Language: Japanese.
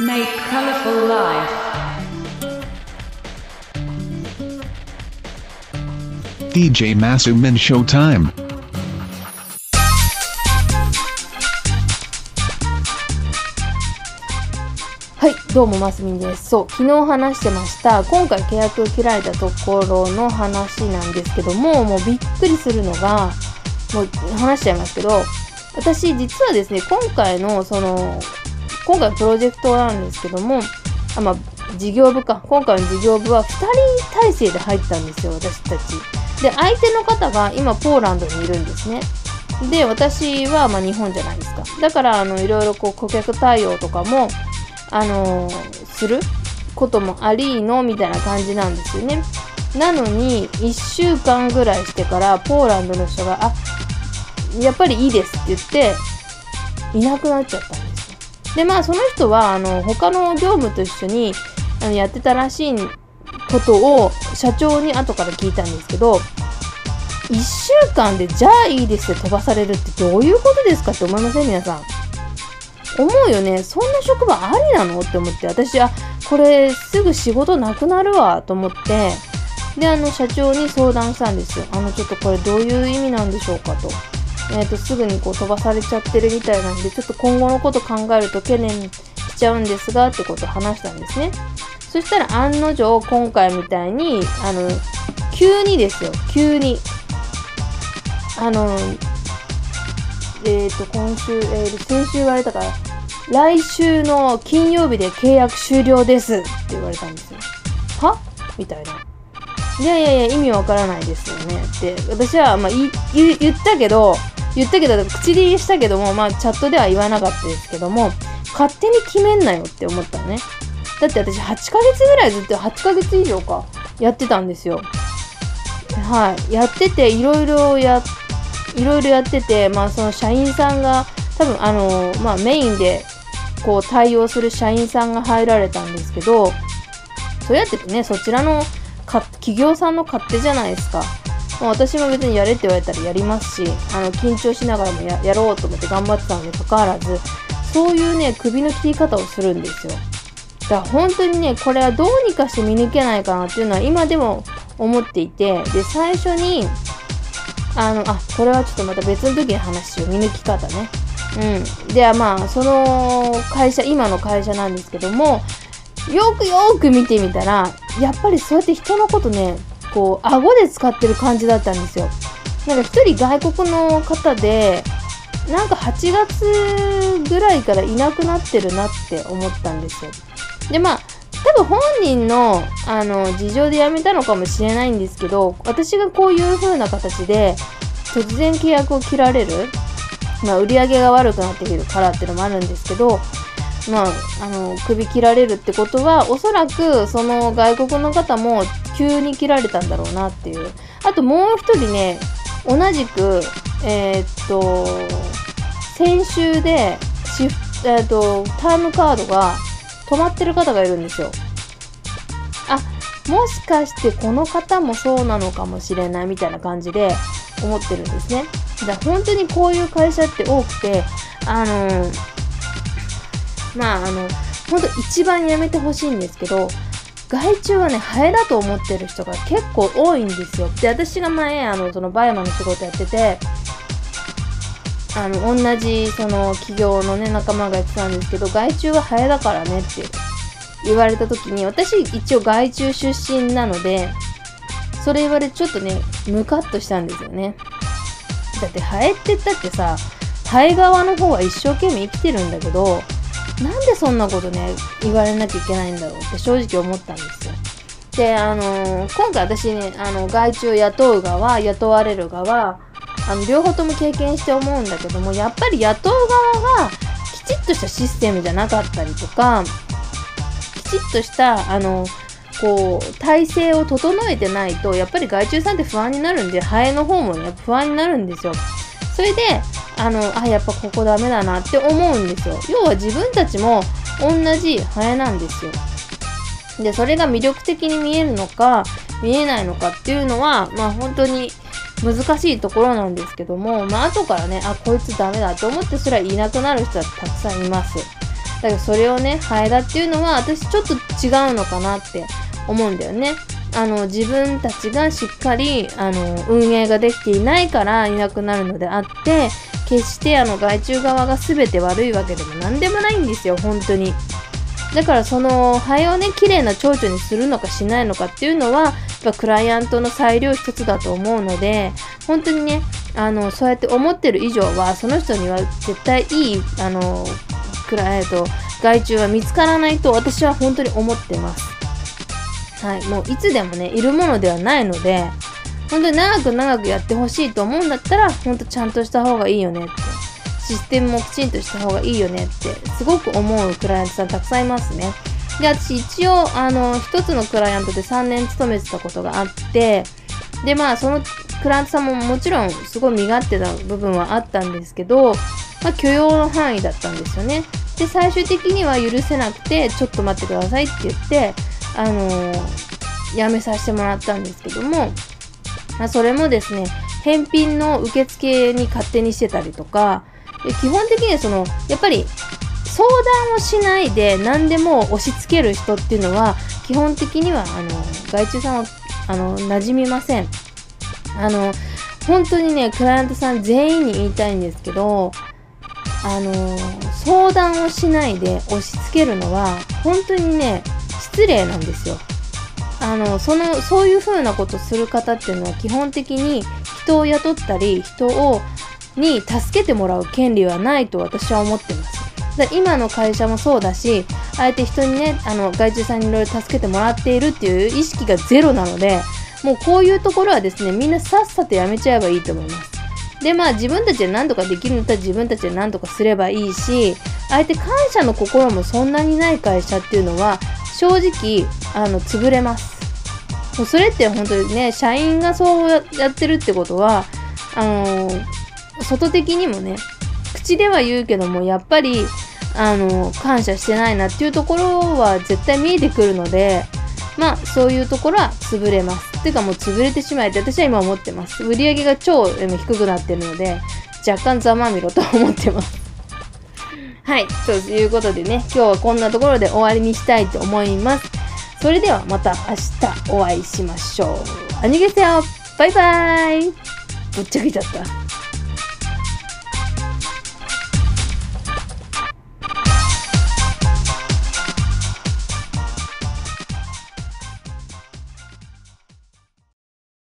Make colorful life. DJ Masumin Showtime. はい、どうも、ますみんです。そう、昨日話してました。今回契約切られたところの話なんですけども、もうびっくりするのが、もう話しちゃいますけど、私、実はですね、今回の、その、今回プロジェクトなんですけども、あ、まあ、事業部か。今回の事業部は2人体制で入ったんですよ、私たち。で、相手の方が今、ポーランドにいるんですね。で、私は、ま、日本じゃないですか。だから、あの、いろいろこう、顧客対応とかも、あのーすることもありのみたいな感じなんですよね。なのに、1週間ぐらいしてから、ポーランドの人が、あ、やっぱりいいですって言って、いなくなっちゃったんです。で、まあ、その人は、あの、他の業務と一緒に、あの、やってたらしいことを、社長に後から聞いたんですけど、1週間で、じゃあいいですって飛ばされるってどういうことですか？って思いません？皆さん。思うよね。そんな職場ありなの？って思って。私はこれすぐ仕事なくなるわ。と思って。であの社長に相談したんですよ。あのちょっとこれどういう意味なんでしょうか？と,、えー、とすぐにこう飛ばされちゃってるみたいなんでちょっと今後のこと考えると懸念しちゃうんですがってことを話したんですねそしたら案の定今回みたいにあの急にですよ急にあのえっ、と、今週、えーと、先週言われたから、来週の金曜日で契約終了ですって言われたんですよ。は？みたいな。いやいやいや、意味わからないですよねって。私は、まあ、言ったけど、言ったけど、口でしたけども、まあ、チャットでは言わなかったですけども、勝手に決めんなよって思ったのね。だって私8ヶ月ぐらいずっと、8ヶ月以上か、やってたんですよ。はい。やってて、いろいろや、いろいろやってて、まあ、その社員さんが多分あの、まあ、メインでこう対応する社員さんが入られたんですけどそうやっててねそちらの企業さんの勝手じゃないですか、まあ、私も別にやれって言われたらやりますしあの緊張しながらもやろうと思って頑張ってたのにかかわらずそういうね首の切り方をするんですよだから本当にねこれはどうにかして見抜けないかなっていうのは今でも思っていてで最初にあの、あ、これはちょっとまた別の時に話しよう。見抜き方ね。うん。ではまあ、その会社、今の会社なんですけども、よくよく見てみたら、やっぱりそうやって人のことね、こう、顎で使ってる感じだったんですよ。なんか一人外国の方で、なんか8月ぐらいからいなくなってるなって思ったんですよ。で、まあ、多分本人のあの事情で辞めたのかもしれないんですけど私がこういう風な形で突然契約を切られる、まあ、売り上げが悪くなってくるからっていうのもあるんですけど、まあ、あの首切られるってことはおそらくその外国の方も急に切られたんだろうなっていうあともう一人ね同じくえー、っと先週でシフ、えー、っとタームカードが止まってる方がいるんですよ。あ、もしかしてこの方もそうなのかもしれないみたいな感じで思ってるんですね。だから本当にこういう会社って多くて、あのー、まああの、本当一番やめてほしいんですけど、害虫はね、ハエだと思ってる人が結構多いんですよ。で、私が前、あの、そのバイマンの仕事やってて、あの同じその企業のね仲間が言ってたんですけど害虫はハエだからねって言われた時に私一応害虫出身なのでそれ言われちょっとねムカッとしたんですよねだってハエって言ったってさハエ側の方は一生懸命生きてるんだけどなんでそんなことね言われなきゃいけないんだろうって正直思ったんですよ。であの今回私ねあの害虫を雇う側雇われる側あの両方とも経験して思うんだけどもやっぱり雇う側がきちっとしたシステムじゃなかったりとかきちっとしたあのこう体制を整えてないとやっぱり害虫さんって不安になるんでハエの方もね不安になるんですよ。それであのあやっぱここダメだなって思うんですよ。要は自分たちも同じハエなんですよ。でそれが魅力的に見えるのか見えないのかっていうのはまあ本当に難しいところなんですけども、まあ後からね、あ、こいつダメだと思ってすらいなくなる人はたくさんいます。だからそれをねハエだっていうのは私ちょっと違うのかなって思うんだよね。あの自分たちがしっかりあの運営ができていないからいなくなるのであって決してあの害虫側が全て悪いわけでも何でもないんですよ本当に。だからその肺をね綺麗な蝶々にするのかしないのかっていうのはやっぱクライアントの裁量一つだと思うので本当にねあのそうやって思ってる以上はその人には絶対いいあのクライアント害虫は見つからないと私は本当に思ってます。はいもういつでもねいるものではないので本当に長く長くやってほしいと思うんだったら本当ちゃんとした方がいいよねって。システムもきちんとした方がいいよねってすごく思うクライアントさんたくさんいますね。で私一応あの一つのクライアントで3年勤めてたことがあってでまあそのクライアントさんももちろんすごい身勝手な部分はあったんですけど、まあ、許容の範囲だったんですよね。で最終的には許せなくてちょっと待ってくださいって言ってあのー、やめさせてもらったんですけども、それもですね返品の受付に勝手にしてたりとか基本的にそのやっぱり相談をしないで何でも押し付ける人っていうのは基本的にはあの外注さんはあの馴染みません。あの本当にねクライアントさん全員に言いたいんですけどあの相談をしないで押し付けるのは本当にね失礼なんですよ。あのそのそういう風なことする方っていうのは基本的に人を雇ったり人をに助けてもらう権利はないと私は思ってます。今の会社もそうだし、あえて人にね、あの、外注さんにいろいろ助けてもらっているっていう意識がゼロなので、もうこういうところはですね、みんなさっさとやめちゃえばいいと思います。で、まあ自分たちで何とかできるんだったら自分たちで何とかすればいいし、あえて感謝の心もそんなにない会社っていうのは、正直、あの、潰れます。もうそれって本当にね、社員がそうやってるってことは、あの外的にもね口では言うけどもやっぱりあの感謝してないなっていうところは絶対見えてくるのでまあそういうところは潰れます。っていうかもう潰れてしまえって私は今思ってます。売り上げが超低くなってるので若干ざまみろと思ってます。はいということでね今日はこんなところで終わりにしたいと思います。それではまた明日お会いしましょう。アニゲセよバイバイぶっちゃけちゃった。